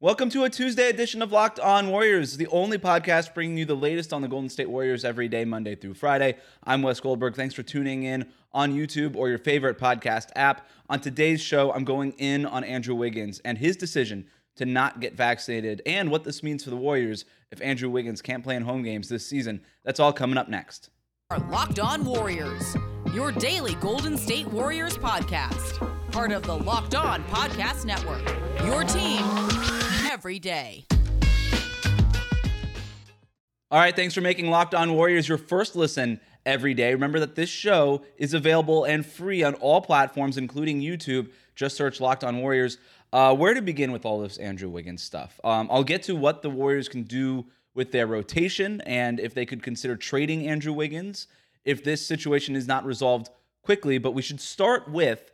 Welcome to a Tuesday edition of Locked On Warriors, the only podcast bringing you the latest on the Golden State Warriors every day, Monday through Friday. I'm Wes Goldberg. Thanks for tuning in on YouTube or your favorite podcast app. On today's show, I'm going in on Andrew Wiggins and his decision to not get vaccinated and what this means for the Warriors if Andrew Wiggins can't play in home games this season. That's all coming up next. Locked On Warriors, your daily Golden State Warriors podcast, part of the Locked On Podcast Network. Your team every day. All right, thanks for making Locked On Warriors your first listen every day. Remember that this show is available and free on all platforms, including YouTube. Just search Locked On Warriors. Uh, where to begin with all this Andrew Wiggins stuff? Um, I'll get to what the Warriors can do with their rotation and if they could consider trading Andrew Wiggins if this situation is not resolved quickly. But we should start with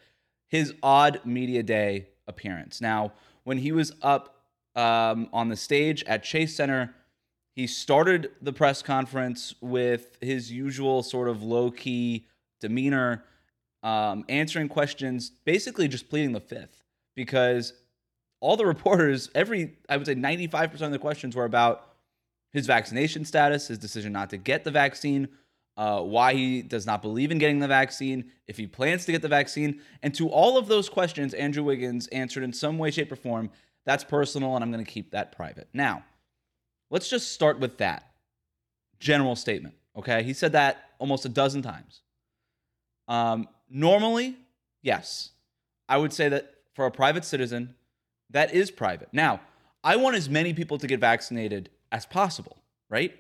his odd media day appearance. Now, when he was up um, on the stage at Chase Center. He started the press conference with his usual sort of low key demeanor, um, answering questions, basically just pleading the fifth because all the reporters, every, I would say 95% of the questions were about his vaccination status, his decision not to get the vaccine, uh, why he does not believe in getting the vaccine, if he plans to get the vaccine. And to all of those questions, Andrew Wiggins answered in some way, shape, or form that's personal, and I'm going to keep that private. Now, let's just start with that general statement. Okay. He said that almost a dozen times. Um, normally, yes, I would say that for a private citizen, that is private. Now, I want as many people to get vaccinated as possible, right?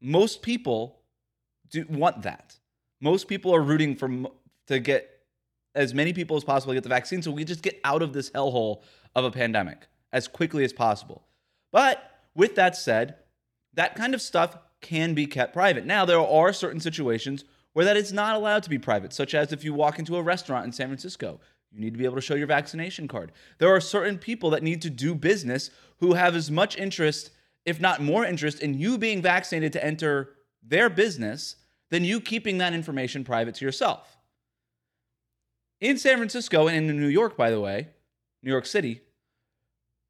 Most people do want that. Most people are rooting for to get as many people as possible get the vaccine so we just get out of this hellhole of a pandemic as quickly as possible. But with that said, that kind of stuff can be kept private. Now, there are certain situations where that is not allowed to be private, such as if you walk into a restaurant in San Francisco, you need to be able to show your vaccination card. There are certain people that need to do business who have as much interest, if not more interest, in you being vaccinated to enter their business than you keeping that information private to yourself. In San Francisco and in New York, by the way, New York City,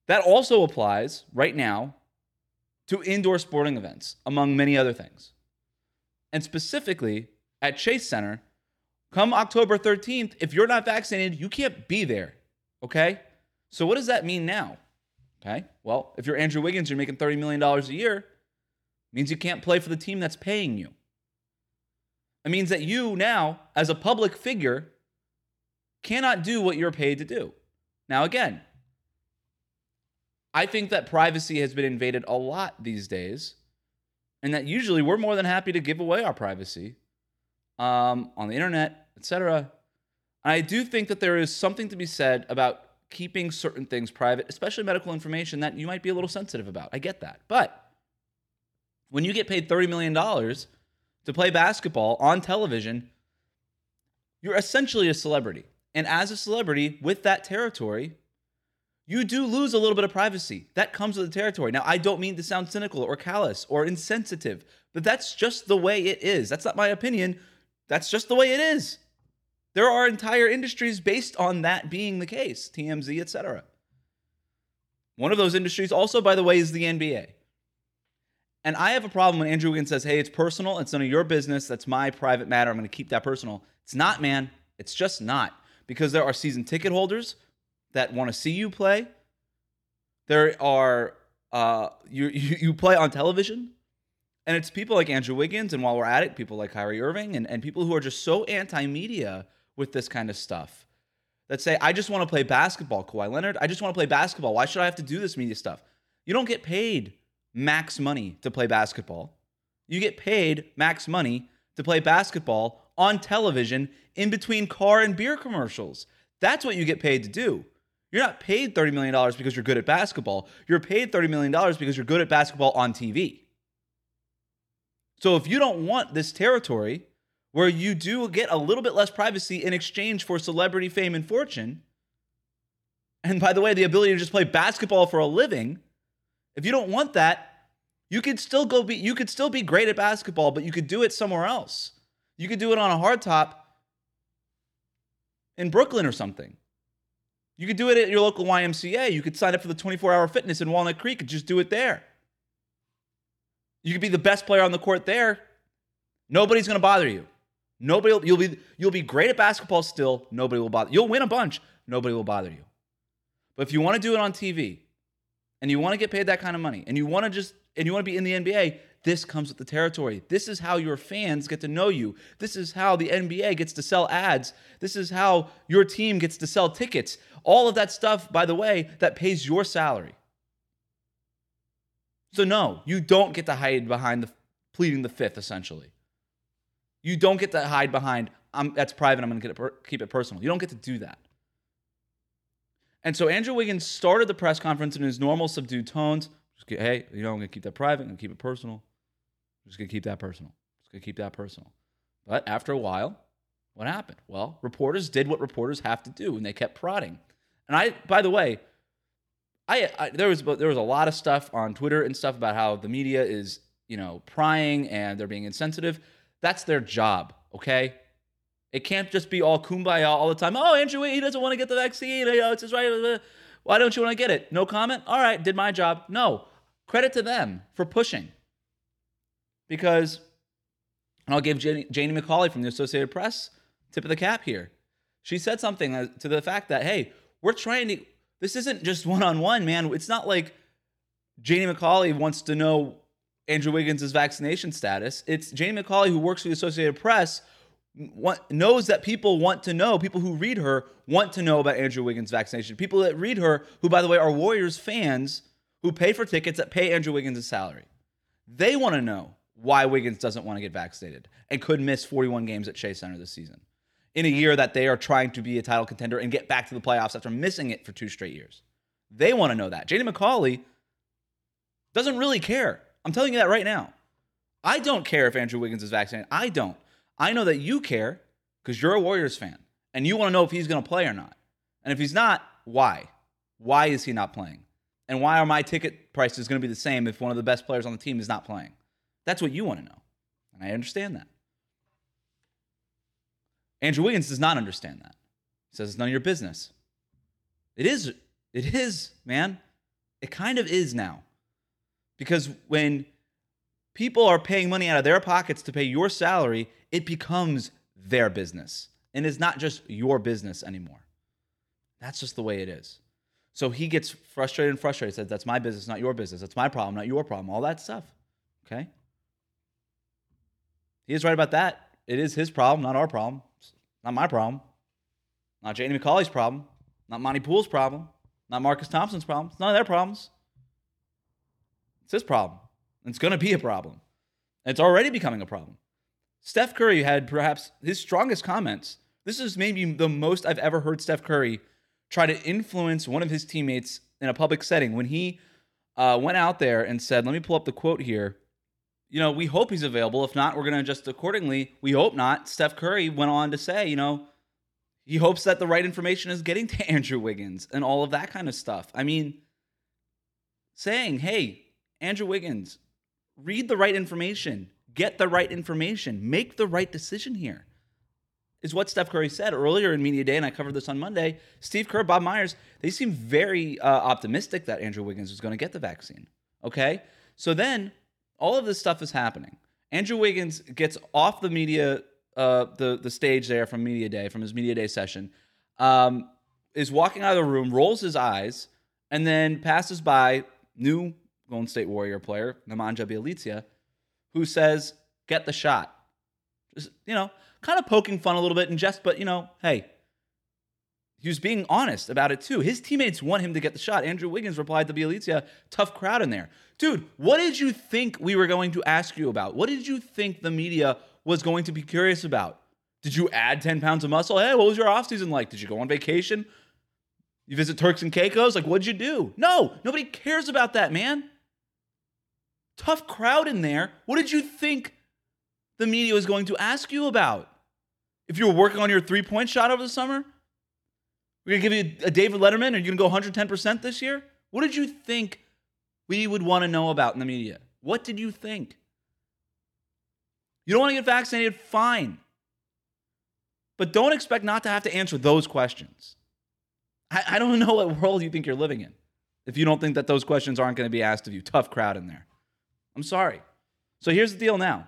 that also applies right now to indoor sporting events, among many other things. And specifically at Chase Center, come October 13th, if you're not vaccinated, you can't be there. Okay? So what does that mean now? Okay? Well, if you're Andrew Wiggins, you're making $30 million a year, means you can't play for the team that's paying you. It means that you now, as a public figure, cannot do what you're paid to do. Now, again, I think that privacy has been invaded a lot these days, and that usually we're more than happy to give away our privacy um, on the internet, etc. And I do think that there is something to be said about keeping certain things private, especially medical information that you might be a little sensitive about. I get that. But when you get paid $30 million to play basketball on television, you're essentially a celebrity. And as a celebrity with that territory, you do lose a little bit of privacy. That comes with the territory. Now, I don't mean to sound cynical or callous or insensitive, but that's just the way it is. That's not my opinion. That's just the way it is. There are entire industries based on that being the case, TMZ, etc. One of those industries also, by the way, is the NBA. And I have a problem when Andrew Wiggins says, hey, it's personal. It's none of your business. That's my private matter. I'm going to keep that personal. It's not, man. It's just not because there are season ticket holders that want to see you play. There are uh, you, you you play on television, and it's people like Andrew Wiggins, and while we're at it, people like Kyrie Irving, and, and people who are just so anti-media with this kind of stuff that say, I just want to play basketball, Kawhi Leonard. I just want to play basketball. Why should I have to do this media stuff? You don't get paid max money to play basketball. You get paid max money to play basketball on television in between car and beer commercials. That's what you get paid to do. You're not paid $30 million because you're good at basketball. You're paid $30 million because you're good at basketball on TV. So if you don't want this territory where you do get a little bit less privacy in exchange for celebrity fame and fortune, and by the way, the ability to just play basketball for a living, if you don't want that, you could still go be you could still be great at basketball, but you could do it somewhere else. You could do it on a hardtop in Brooklyn or something. You could do it at your local YMCA. You could sign up for the 24 hour fitness in Walnut Creek and just do it there. You could be the best player on the court there. Nobody's going to bother you. Nobody you'll be you'll be great at basketball still. Nobody will bother. You'll win a bunch. Nobody will bother you. But if you want to do it on TV and you want to get paid that kind of money and you want to just and you want to be in the NBA, this comes with the territory. This is how your fans get to know you. This is how the NBA gets to sell ads. This is how your team gets to sell tickets. All of that stuff, by the way, that pays your salary. So no, you don't get to hide behind the pleading the fifth essentially. You don't get to hide behind I'm that's private, I'm going to per- keep it personal. You don't get to do that. And so Andrew Wiggins started the press conference in his normal subdued tones. Hey, you know, I'm to keep that private, I'm to keep it personal. I'm just to keep that personal. I'm Just to keep that personal. But after a while, what happened? Well, reporters did what reporters have to do, and they kept prodding. And I, by the way, I, I there was there was a lot of stuff on Twitter and stuff about how the media is you know prying and they're being insensitive. That's their job, okay? It can't just be all kumbaya all the time. Oh, Andrew, he doesn't want to get the vaccine. You know, it's his right. Why don't you want to get it? No comment. All right, did my job. No, credit to them for pushing because I'll give Janie, Janie McCauley from the Associated Press tip of the cap here. She said something to the fact that, hey, we're trying to, this isn't just one on one, man. It's not like Janie McCauley wants to know Andrew Wiggins' vaccination status. It's Janie McCauley, who works for the Associated Press, knows that people want to know, people who read her want to know about Andrew Wiggins' vaccination. People that read her, who, by the way, are Warriors fans who pay for tickets that pay Andrew Wiggins' salary. They want to know why Wiggins doesn't want to get vaccinated and could miss 41 games at Chase Center this season in a year that they are trying to be a title contender and get back to the playoffs after missing it for two straight years. They want to know that. Janie McCauley doesn't really care. I'm telling you that right now. I don't care if Andrew Wiggins is vaccinated. I don't. I know that you care because you're a Warriors fan and you want to know if he's going to play or not. And if he's not, why? Why is he not playing? And why are my ticket prices going to be the same if one of the best players on the team is not playing? That's what you want to know. And I understand that. Andrew Wiggins does not understand that. He says it's none of your business. It is, it is, man. It kind of is now. Because when people are paying money out of their pockets to pay your salary, it becomes their business. And it's not just your business anymore. That's just the way it is. So he gets frustrated and frustrated, says, That's my business, not your business. That's my problem, not your problem. All that stuff. Okay? He is right about that. It is his problem, not our problem. It's not my problem. Not Janie McCauley's problem. Not Monte Poole's problem. Not Marcus Thompson's problem. It's none of their problems. It's his problem. It's going to be a problem. It's already becoming a problem. Steph Curry had perhaps his strongest comments. This is maybe the most I've ever heard Steph Curry try to influence one of his teammates in a public setting when he uh, went out there and said, let me pull up the quote here you know, we hope he's available. If not, we're going to adjust accordingly. We hope not. Steph Curry went on to say, you know, he hopes that the right information is getting to Andrew Wiggins and all of that kind of stuff. I mean, saying, hey, Andrew Wiggins, read the right information, get the right information, make the right decision here, is what Steph Curry said earlier in Media Day, and I covered this on Monday. Steve Kerr, Bob Myers, they seem very uh, optimistic that Andrew Wiggins is going to get the vaccine. Okay? So then all of this stuff is happening. Andrew Wiggins gets off the media, uh, the the stage there from media day, from his media day session, um, is walking out of the room, rolls his eyes, and then passes by new Golden State Warrior player Nemanja Bjelica, who says, "Get the shot." Just you know, kind of poking fun a little bit and just, but you know, hey, he was being honest about it too. His teammates want him to get the shot. Andrew Wiggins replied to Bjelica, tough crowd in there. Dude, what did you think we were going to ask you about? What did you think the media was going to be curious about? Did you add 10 pounds of muscle? Hey, what was your offseason like? Did you go on vacation? You visit Turks and Caicos? Like, what'd you do? No, nobody cares about that, man. Tough crowd in there. What did you think the media was going to ask you about? If you were working on your three point shot over the summer? We're going to give you a David Letterman and you're going to go 110% this year? What did you think we would want to know about in the media? What did you think? You don't want to get vaccinated? Fine. But don't expect not to have to answer those questions. I, I don't know what world you think you're living in if you don't think that those questions aren't going to be asked of you. Tough crowd in there. I'm sorry. So here's the deal now.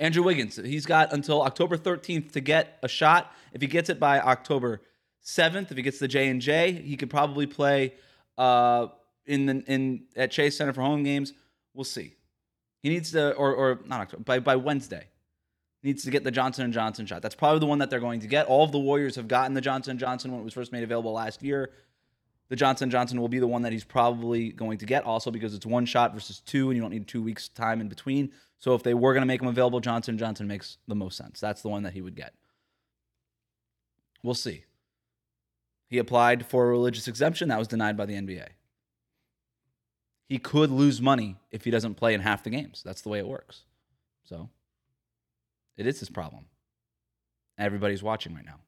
Andrew Wiggins, he's got until October 13th to get a shot. If he gets it by October 7th, if he gets the J and J, he could probably play uh, in the in at Chase Center for home games. We'll see. He needs to, or or not October, by by Wednesday, needs to get the Johnson and Johnson shot. That's probably the one that they're going to get. All of the Warriors have gotten the Johnson and Johnson when it was first made available last year. The Johnson Johnson will be the one that he's probably going to get, also because it's one shot versus two, and you don't need two weeks time in between. So if they were going to make him available, Johnson Johnson makes the most sense. That's the one that he would get. We'll see. He applied for a religious exemption that was denied by the NBA. He could lose money if he doesn't play in half the games. That's the way it works. So it is his problem. Everybody's watching right now.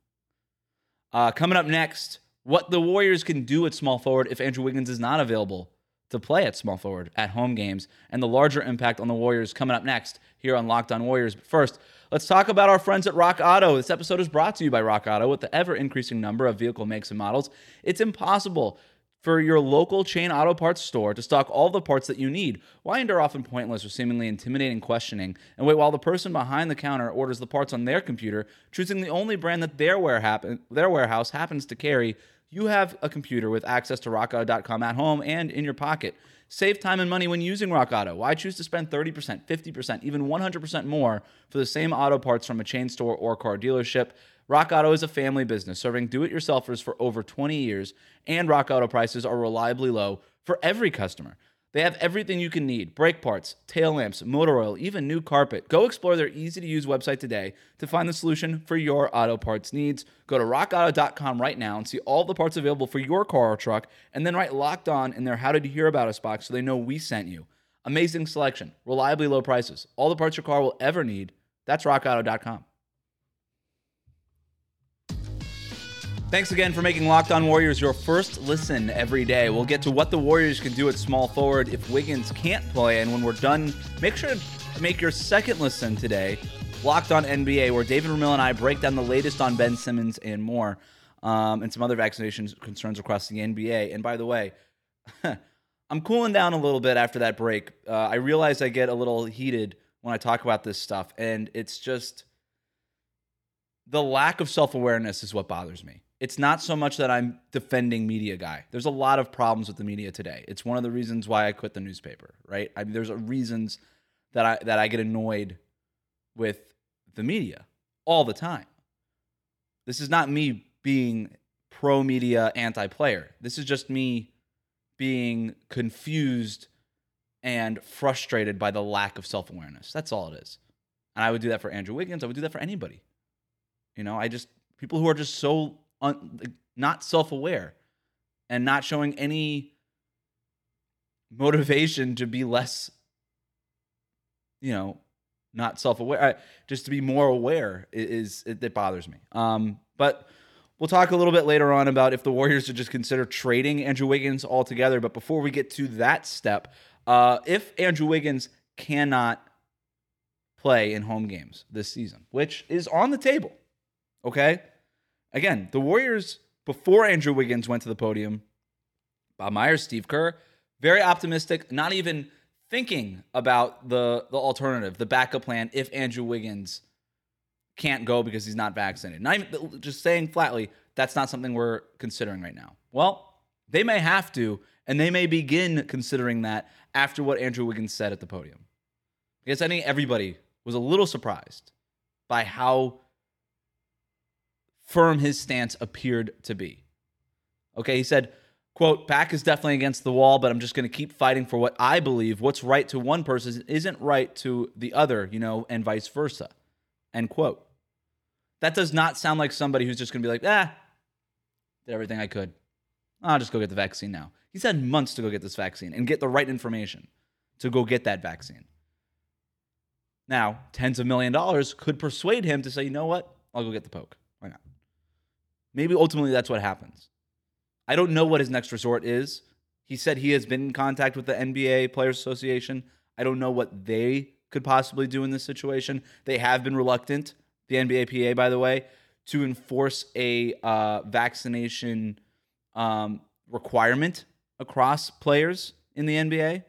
Uh, coming up next, what the Warriors can do at small forward if Andrew Wiggins is not available to play at small forward at home games, and the larger impact on the Warriors coming up next here on Locked On Warriors. But first, let's talk about our friends at Rock Auto. This episode is brought to you by Rock Auto. With the ever increasing number of vehicle makes and models, it's impossible for your local chain auto parts store to stock all the parts that you need. Why endure often pointless or seemingly intimidating questioning and wait while the person behind the counter orders the parts on their computer, choosing the only brand that their, their warehouse happens to carry? You have a computer with access to rockauto.com at home and in your pocket. Save time and money when using Rock Auto. Why choose to spend 30%, 50%, even 100% more for the same auto parts from a chain store or car dealership? Rock Auto is a family business serving do it yourselfers for over 20 years, and Rock Auto prices are reliably low for every customer. They have everything you can need brake parts, tail lamps, motor oil, even new carpet. Go explore their easy to use website today to find the solution for your auto parts needs. Go to rockauto.com right now and see all the parts available for your car or truck, and then write locked on in their How Did You Hear About Us box so they know we sent you. Amazing selection, reliably low prices, all the parts your car will ever need. That's rockauto.com. Thanks again for making Locked On Warriors your first listen every day. We'll get to what the Warriors can do at small forward if Wiggins can't play. And when we're done, make sure to make your second listen today, Locked On NBA, where David Ramil and I break down the latest on Ben Simmons and more, um, and some other vaccination concerns across the NBA. And by the way, I'm cooling down a little bit after that break. Uh, I realize I get a little heated when I talk about this stuff, and it's just the lack of self awareness is what bothers me it's not so much that I'm defending media guy. There's a lot of problems with the media today. It's one of the reasons why I quit the newspaper, right? I mean, there's reasons that I that I get annoyed with the media all the time. This is not me being pro media anti player. This is just me being confused and frustrated by the lack of self awareness. That's all it is. And I would do that for Andrew Wiggins. I would do that for anybody. You know, I just people who are just so un, not self-aware and not showing any motivation to be less you know not self-aware just to be more aware is it, it bothers me. Um, but we'll talk a little bit later on about if the warriors should just consider trading andrew wiggins altogether. But before we get to that step uh, if andrew wiggins cannot play in home games this season which is on the table okay Again, the Warriors, before Andrew Wiggins went to the podium, Bob Myers, Steve Kerr, very optimistic, not even thinking about the, the alternative, the backup plan if Andrew Wiggins can't go because he's not vaccinated. Not even, just saying flatly, that's not something we're considering right now. Well, they may have to, and they may begin considering that after what Andrew Wiggins said at the podium. Because I think everybody was a little surprised by how firm his stance appeared to be. Okay, he said, quote, back is definitely against the wall, but I'm just going to keep fighting for what I believe. What's right to one person isn't right to the other, you know, and vice versa. End quote. That does not sound like somebody who's just going to be like, ah, did everything I could. I'll just go get the vaccine now. He's had months to go get this vaccine and get the right information to go get that vaccine. Now, tens of million dollars could persuade him to say, you know what? I'll go get the poke. Maybe ultimately that's what happens. I don't know what his next resort is. He said he has been in contact with the NBA Players Association. I don't know what they could possibly do in this situation. They have been reluctant, the NBA PA, by the way, to enforce a uh, vaccination um, requirement across players in the NBA.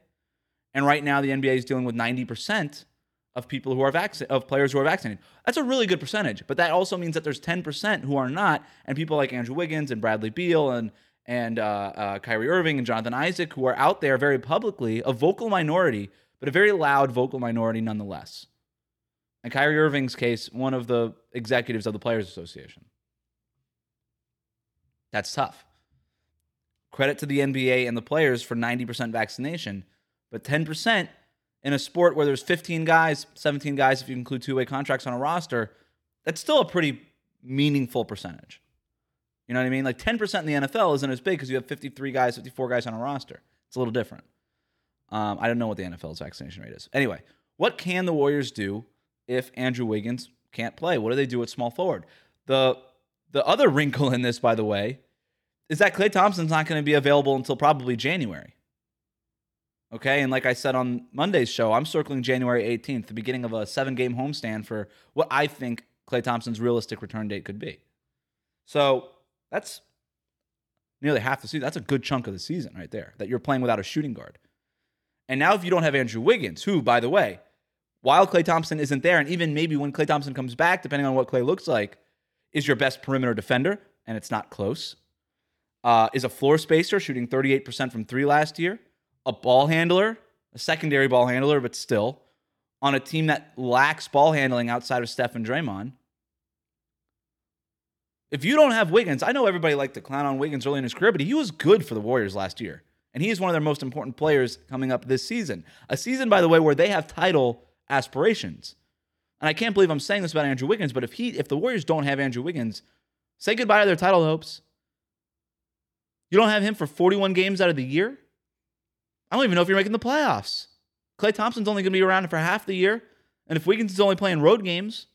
And right now, the NBA is dealing with 90% of people who are vaccinated, of players who are vaccinated. That's a really good percentage, but that also means that there's 10% who are not, and people like Andrew Wiggins and Bradley Beal and and uh, uh, Kyrie Irving and Jonathan Isaac who are out there very publicly, a vocal minority, but a very loud vocal minority nonetheless. In Kyrie Irving's case, one of the executives of the Players Association. That's tough. Credit to the NBA and the players for 90% vaccination, but 10% in a sport where there's 15 guys, 17 guys if you include two-way contracts on a roster, that's still a pretty meaningful percentage. You know what I mean? Like 10% in the NFL isn't as big because you have 53 guys, 54 guys on a roster. It's a little different. Um, I don't know what the NFL's vaccination rate is. Anyway, what can the Warriors do if Andrew Wiggins can't play? What do they do at small forward? The the other wrinkle in this, by the way, is that Klay Thompson's not going to be available until probably January. Okay, and like I said on Monday's show, I'm circling January 18th, the beginning of a seven game homestand for what I think Klay Thompson's realistic return date could be. So that's nearly half the season. That's a good chunk of the season right there that you're playing without a shooting guard. And now, if you don't have Andrew Wiggins, who, by the way, while Klay Thompson isn't there, and even maybe when Klay Thompson comes back, depending on what Klay looks like, is your best perimeter defender, and it's not close uh, is a floor spacer, shooting 38% from three last year, a ball handler, a secondary ball handler, but still on a team that lacks ball handling outside of Steph and Draymond. If you don't have Wiggins, I know everybody liked to clown on Wiggins early in his career, but he was good for the Warriors last year. And he is one of their most important players coming up this season. A season, by the way, where they have title aspirations. And I can't believe I'm saying this about Andrew Wiggins, but if he if the Warriors don't have Andrew Wiggins, say goodbye to their title hopes. You don't have him for 41 games out of the year? I don't even know if you're making the playoffs. Klay Thompson's only going to be around for half the year. And if Wiggins is only playing road games,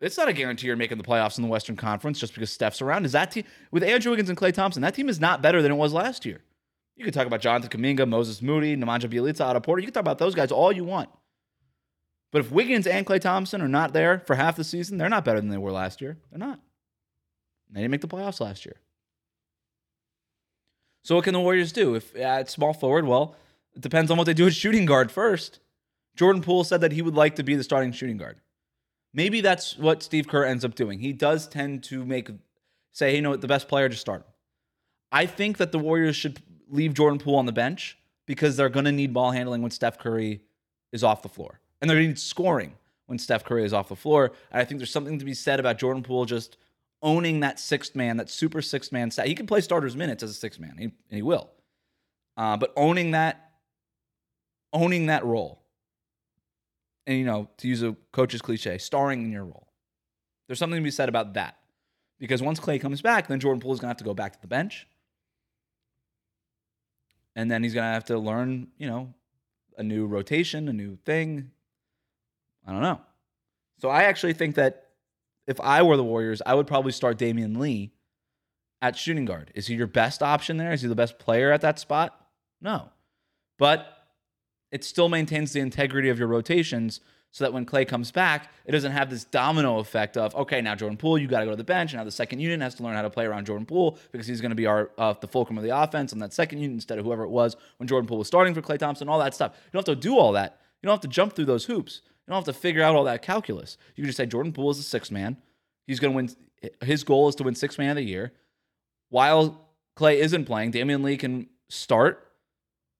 it's not a guarantee you're making the playoffs in the Western Conference just because Steph's around. Is that team with Andrew Wiggins and Klay Thompson? That team is not better than it was last year. You could talk about Jonathan Kuminga, Moses Moody, Nemanja Bjelica, Otto Porter. You can talk about those guys all you want. But if Wiggins and Klay Thompson are not there for half the season, they're not better than they were last year. They're not. They didn't make the playoffs last year. So what can the Warriors do? If at small forward, well, it depends on what they do at shooting guard first. Jordan Poole said that he would like to be the starting shooting guard. Maybe that's what Steve Kerr ends up doing. He does tend to make say, hey, you know what, the best player to start. I think that the Warriors should leave Jordan Poole on the bench because they're going to need ball handling when Steph Curry is off the floor. And they're going to need scoring when Steph Curry is off the floor. And I think there's something to be said about Jordan Poole just owning that sixth man, that super sixth man stat. He can play starters minutes as a sixth man, and he will. Uh, but owning that, owning that role, and you know, to use a coach's cliche, starring in your role. There's something to be said about that, because once Klay comes back, then Jordan Poole is gonna have to go back to the bench, and then he's gonna have to learn, you know, a new rotation, a new thing. I don't know. So I actually think that if I were the Warriors, I would probably start Damion Lee at shooting guard. Is he your best option there? Is he the best player at that spot? No. But it still maintains the integrity of your rotations so that when Klay comes back, it doesn't have this domino effect of, okay, now Jordan Poole, you got to go to the bench. Now the second unit has to learn how to play around Jordan Poole because he's going to be our uh, the fulcrum of the offense on that second unit instead of whoever it was when Jordan Poole was starting for Klay Thompson, all that stuff. You don't have to do all that. You don't have to jump through those hoops. Don't have to figure out all that calculus. You can just say Jordan Poole is a six man. He's going to win. His goal is to win six man of the year. While Klay isn't playing, Damion Lee can start.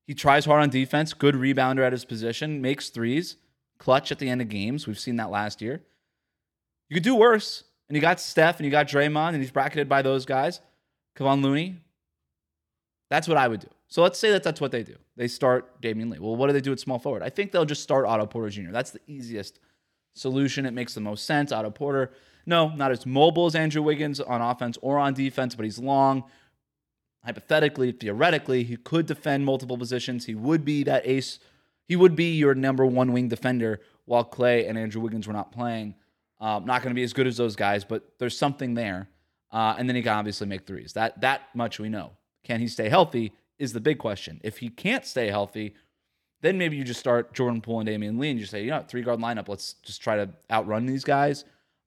He tries hard on defense, good rebounder at his position, makes threes, clutch at the end of games. We've seen that last year. You could do worse. And you got Steph and you got Draymond, and he's bracketed by those guys. Kevon Looney. That's what I would do. So let's say that that's what they do. They start Damion Lee. Well, what do they do at small forward? I think they'll just start Otto Porter Jr. That's the easiest solution. It makes the most sense. Otto Porter, no, not as mobile as Andrew Wiggins on offense or on defense, but he's long. Hypothetically, theoretically, he could defend multiple positions. He would be that ace. He would be your number one wing defender while Klay and Andrew Wiggins were not playing. Um, not going to be as good as those guys, but there's something there. Uh, and then he can obviously make threes. That that much we know. Can he stay healthy? Is the big question. If he can't stay healthy, then maybe you just start Jordan Poole and Damion Lee and you say, you know, three guard lineup, let's just try to outrun these guys.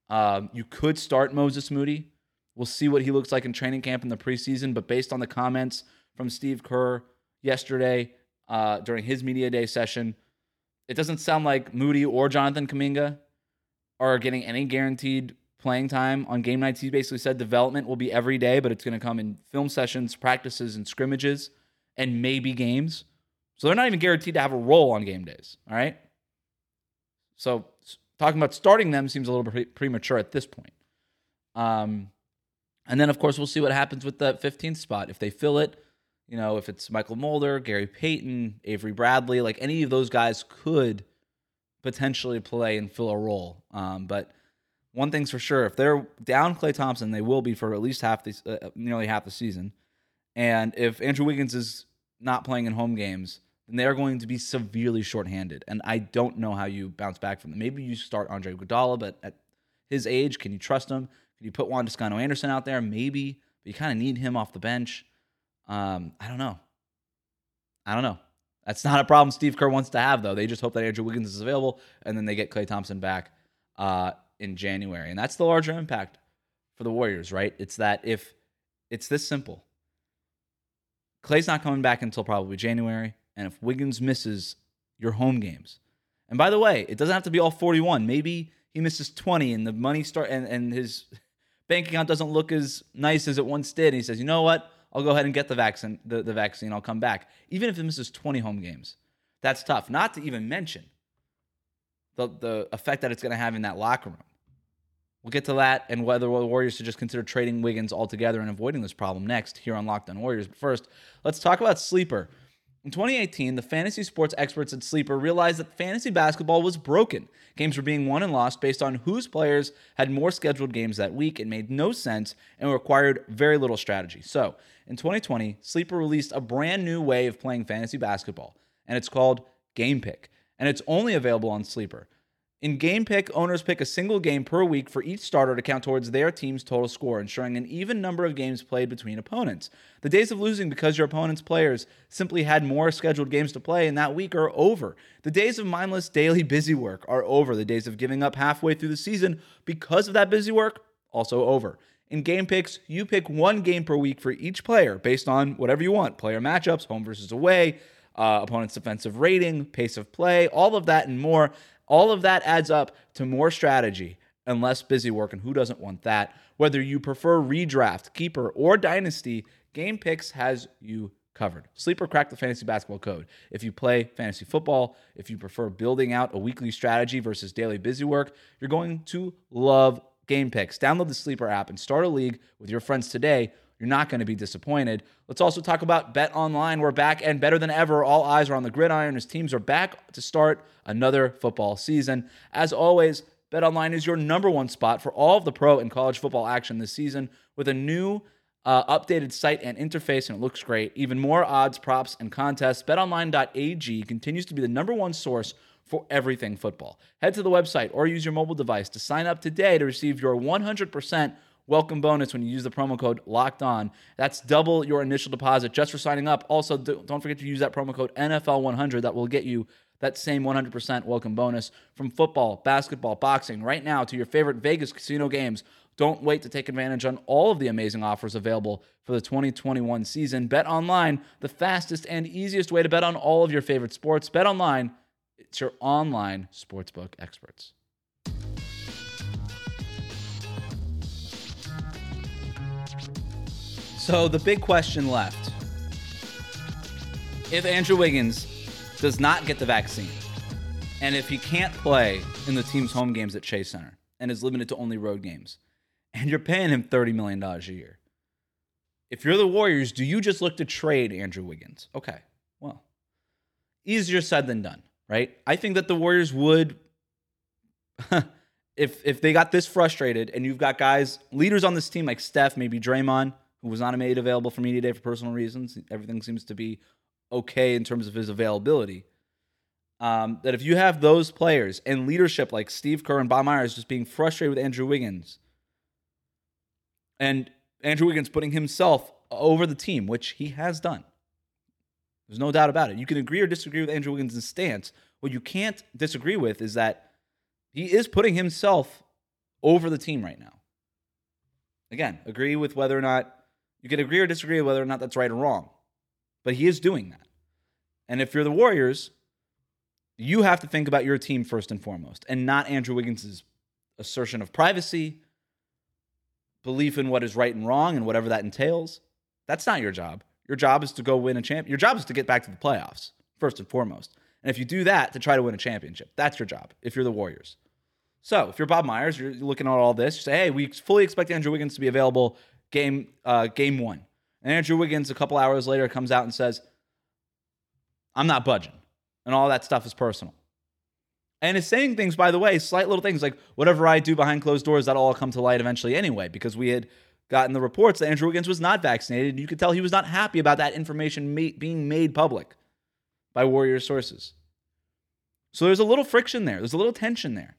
Um, you could start Moses Moody We'll see what he looks like in training camp in the preseason. But based on the comments from Steve Kerr yesterday uh, during his media day session, it doesn't sound like Moody or Jonathan Kuminga are getting any guaranteed playing time on game nights. He basically said development will be every day, but it's going to come in film sessions, practices, and scrimmages, and maybe games. So they're not even guaranteed to have a role on game days. All right. So talking about starting them seems a little bit premature at this point. Um, and then, of course, we'll see what happens with the 15th spot. If they fill it, you know, if it's Mychal Mulder, Gary Payton, Avery Bradley, like any of those guys could potentially play and fill a role. Um, but one thing's for sure: if they're down Klay Thompson, they will be for at least half the uh, nearly half the season. And if Andrew Wiggins is not playing in home games, then they are going to be severely shorthanded. And I don't know how you bounce back from them. Maybe you start Andre Iguodala, but at his age, can you trust him? Can you put Juan Toscano Anderson out there? Maybe, but you kind of need him off the bench. Um, I don't know. I don't know. That's not a problem Steve Kerr wants to have, though. They just hope that Andrew Wiggins is available, and then they get Klay Thompson back uh, in January. And that's the larger impact for the Warriors, right? It's that if it's this simple, Klay's not coming back until probably January, and if Wiggins misses your home games, and by the way, it doesn't have to be all 41. Maybe he misses 20, and the money start and, and his bank account doesn't look as nice as it once did. And he says, you know what? I'll go ahead and get the vaccine. The, the vaccine. I'll come back, even if it misses 20 home games. That's tough. Not to even mention the the effect that it's going to have in that locker room. We'll get to that and whether the Warriors should just consider trading Wiggins altogether and avoiding this problem next here on Locked On Warriors. But first, let's talk about Sleeper. In 2018, the fantasy sports experts at Sleeper realized that fantasy basketball was broken. Games were being won and lost based on whose players had more scheduled games that week. It made no sense and required very little strategy. So, in 2020, Sleeper released a brand new way of playing fantasy basketball, and it's called Game Pick. And it's only available on Sleeper. In Game Pick, owners pick a single game per week for each starter to count towards their team's total score, ensuring an even number of games played between opponents. The days of losing because your opponent's players simply had more scheduled games to play in that week are over. The days of mindless daily busy work are over. The days of giving up halfway through the season because of that busy work also over. In game picks, you pick one game per week for each player based on whatever you want player matchups, home versus away, uh, opponent's defensive rating, pace of play, all of that and more. All of that adds up to more strategy and less busy work, and who doesn't want that? Whether you prefer redraft, keeper, or dynasty, Game Picks has you covered. Sleeper cracked the fantasy basketball code. If you play fantasy football, if you prefer building out a weekly strategy versus daily busy work, you're going to love Game Picks. Download the Sleeper app and start a league with your friends today you're not going to be disappointed. Let's also talk about Bet Online. We're back and better than ever. All eyes are on the gridiron as teams are back to start another football season. As always, Bet Online is your number one spot for all of the pro and college football action this season with a new uh, updated site and interface, and it looks great. Even more odds, props, and contests. BetOnline.ag continues to be the number one source for everything football. Head to the website or use your mobile device to sign up today to receive your 100% welcome bonus when you use the promo code locked on. That's double your initial deposit just for signing up. Also, don't forget to use that promo code NFL100. That will get you that same 100% welcome bonus from football, basketball, boxing, right now to your favorite Vegas casino games. Don't wait to take advantage on all of the amazing offers available for the 2021 season. Bet online, the fastest and easiest way to bet on all of your favorite sports. Bet online, it's your online sportsbook experts. So the big question left if Andrew Wiggins does not get the vaccine, and if he can't play in the team's home games at Chase Center and is limited to only road games, and you're paying him $30 million a year, if you're the Warriors, do you just look to trade Andrew Wiggins? Okay, well, easier said than done, right? I think that the Warriors would. if if they got this frustrated and you've got guys leaders on this team like Steph, maybe Draymond, who was not made available for media day for personal reasons. Everything seems to be okay in terms of his availability. Um, that if you have those players and leadership like Steve Kerr and Bob Myers just being frustrated with Andrew Wiggins, and Andrew Wiggins putting himself over the team, which he has done. There's no doubt about it. You can agree or disagree with Andrew Wiggins' stance. What you can't disagree with is that he is putting himself over the team right now. Again, agree with whether or not you can agree or disagree whether or not that's right or wrong. But he is doing that. And if you're the Warriors, you have to think about your team first and foremost and not Andrew Wiggins' assertion of privacy, belief in what is right and wrong and whatever that entails. That's not your job. Your job is to go win a champ. Your job is to get back to the playoffs first and foremost. And if you do that to try to win a championship, that's your job if you're the Warriors. So if you're Bob Myers, you're looking at all this. You say, hey, we fully expect Andrew Wiggins to be available game uh, game one. And Andrew Wiggins, a couple hours later, comes out and says, I'm not budging. And all that stuff is personal. And is saying things, by the way, slight little things like whatever I do behind closed doors, that'll all come to light eventually anyway, because we had gotten the reports that Andrew Wiggins was not vaccinated. You could tell he was not happy about that information ma- being made public by Warrior sources. So there's a little friction there, there's a little tension there.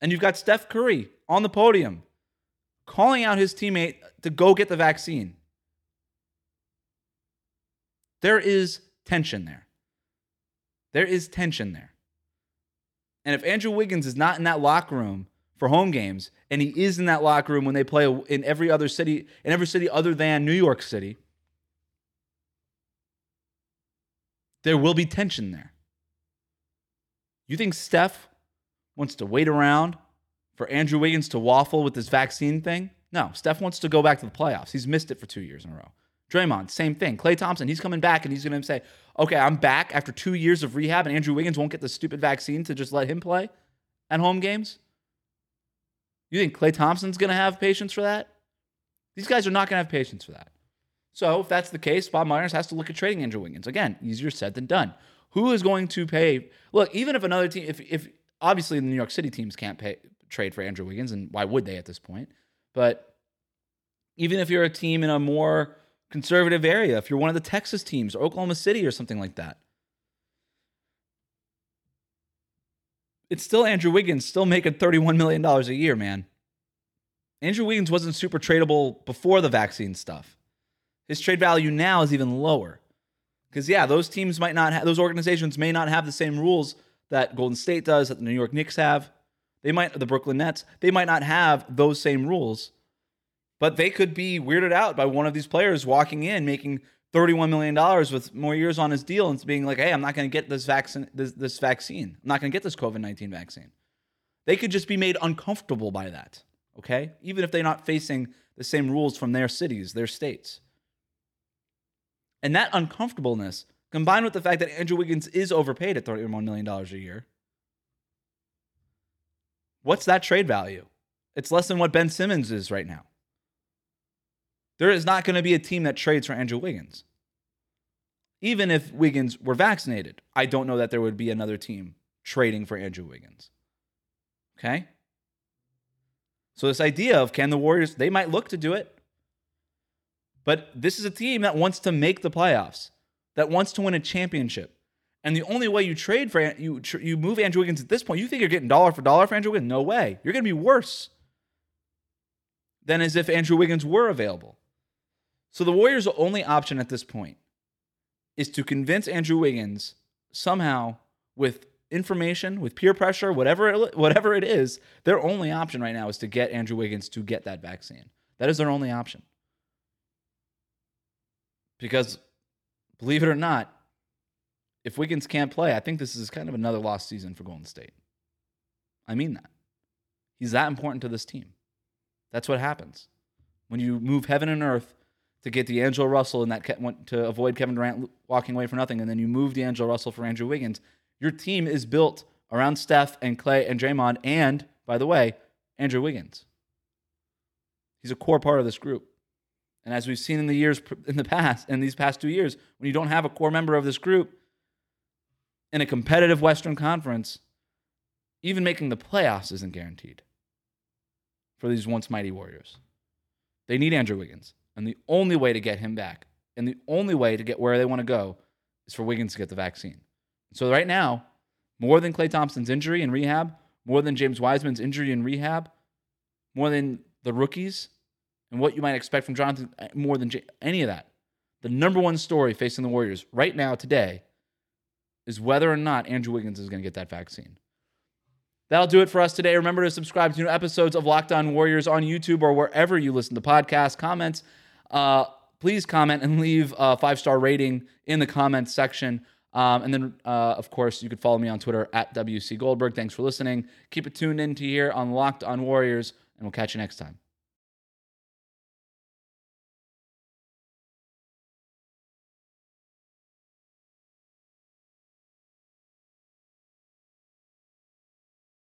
And you've got Steph Curry on the podium calling out his teammate to go get the vaccine. There is tension there. There is tension there. And if Andrew Wiggins is not in that locker room for home games, and he is in that locker room when they play in every other city, in every city other than New York City, there will be tension there. You think Steph wants to wait around for Andrew Wiggins to waffle with this vaccine thing? No, Steph wants to go back to the playoffs. He's missed it for two years in a row. Draymond, same thing. Klay Thompson, he's coming back and he's going to say, okay, I'm back after two years of rehab, and Andrew Wiggins won't get the stupid vaccine to just let him play at home games? You think Klay Thompson's going to have patience for that? These guys are not going to have patience for that. So, if that's the case, Bob Myers has to look at trading Andrew Wiggins. Again, easier said than done. Who is going to pay? Look, even if another team, if, if obviously the New York City teams can't pay trade for Andrew Wiggins, and why would they at this point? But even if you're a team in a more conservative area, if you're one of the Texas teams or Oklahoma City or something like that. It's still Andrew Wiggins, still making $31 million a year, man. Andrew Wiggins wasn't super tradable before the vaccine stuff. His trade value now is even lower. Because, yeah, those teams might not have, those organizations may not have the same rules that Golden State does, that the New York Knicks have. They might, the Brooklyn Nets, they might not have those same rules. But they could be weirded out by one of these players walking in, making $31 million with more years on his deal and being like, hey, I'm not going to get this vaccine, this, this vaccine. I'm not going to get this COVID 19 vaccine. They could just be made uncomfortable by that, okay? Even if they're not facing the same rules from their cities, their states. And that uncomfortableness, combined with the fact that Andrew Wiggins is overpaid at $31 million a year, what's that trade value? It's less than what Ben Simmons is right now. There is not going to be a team that trades for Andrew Wiggins. Even if Wiggins were vaccinated, I don't know that there would be another team trading for Andrew Wiggins. Okay? So, this idea of can the Warriors, they might look to do it. But this is a team that wants to make the playoffs, that wants to win a championship. And the only way you trade for you you move Andrew Wiggins at this point, you think you're getting dollar for dollar for Andrew Wiggins? No way. You're going to be worse than as if Andrew Wiggins were available. So the Warriors' only option at this point is to convince Andrew Wiggins somehow with information, with peer pressure, whatever it, whatever it is, their only option right now is to get Andrew Wiggins to get that vaccine. That is their only option. Because believe it or not, if Wiggins can't play, I think this is kind of another lost season for Golden State. I mean that. He's that important to this team. That's what happens. When you move heaven and earth to get D'Angelo Russell and that to avoid Kevin Durant walking away for nothing, and then you move D'Angelo Russell for Andrew Wiggins. Your team is built around Steph and Klay and Draymond, and by the way, Andrew Wiggins. He's a core part of this group. And as we've seen in the years in the past, in these past two years, when you don't have a core member of this group in a competitive Western Conference, even making the playoffs isn't guaranteed for these once mighty Warriors. They need Andrew Wiggins. And the only way to get him back and the only way to get where they want to go is for Wiggins to get the vaccine. So right now, more than Klay Thompson's injury and rehab, more than James Wiseman's injury and rehab, more than the rookies and what you might expect from Jonathan, uh, more than J- any of that. The number one story facing the Warriors right now, today, is whether or not Andrew Wiggins is going to get that vaccine. That'll do it for us today. Remember to subscribe to new episodes of Locked On Warriors on YouTube or wherever you listen to podcasts. Comments, uh, please comment and leave a five star rating in the comments section. Um, and then, uh, of course, you could follow me on Twitter at WC Goldberg. Thanks for listening. Keep it tuned in to here on Locked On Warriors, and we'll catch you next time.